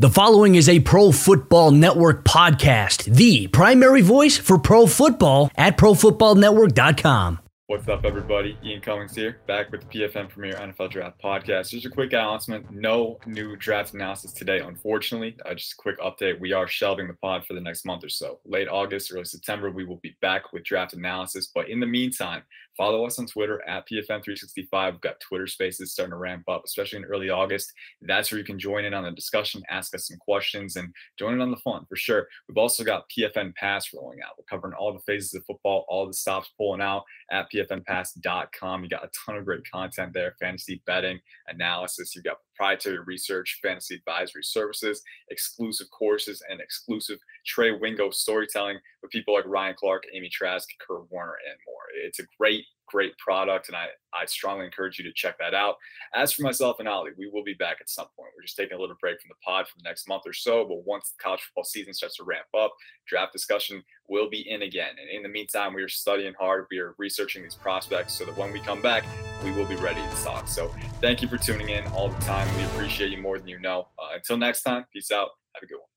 The following is a Pro Football Network podcast, the primary voice for pro football at profootballnetwork.com. What's up, everybody? Ian Cummings here, back with the PFN Premier NFL Draft Podcast. Just a quick announcement no new draft analysis today, unfortunately. Uh, just a quick update. We are shelving the pod for the next month or so. Late August, early September, we will be back with draft analysis. But in the meantime, follow us on Twitter at PFN365. We've got Twitter spaces starting to ramp up, especially in early August. That's where you can join in on the discussion, ask us some questions, and join in on the fun for sure. We've also got PFN Pass rolling out. We're covering all the phases of football, all the stops pulling out at PFN pfnpass.com. You got a ton of great content there fantasy betting, analysis. You've got proprietary research, fantasy advisory services, exclusive courses, and exclusive Trey Wingo storytelling with people like Ryan Clark, Amy Trask, Kurt Warner, and more. It's a great great product, and I, I strongly encourage you to check that out. As for myself and Ali, we will be back at some point. We're just taking a little break from the pod for the next month or so, but once the college football season starts to ramp up, draft discussion will be in again. And in the meantime, we are studying hard. We are researching these prospects so that when we come back, we will be ready to talk. So thank you for tuning in all the time. We appreciate you more than you know. Uh, until next time, peace out. Have a good one.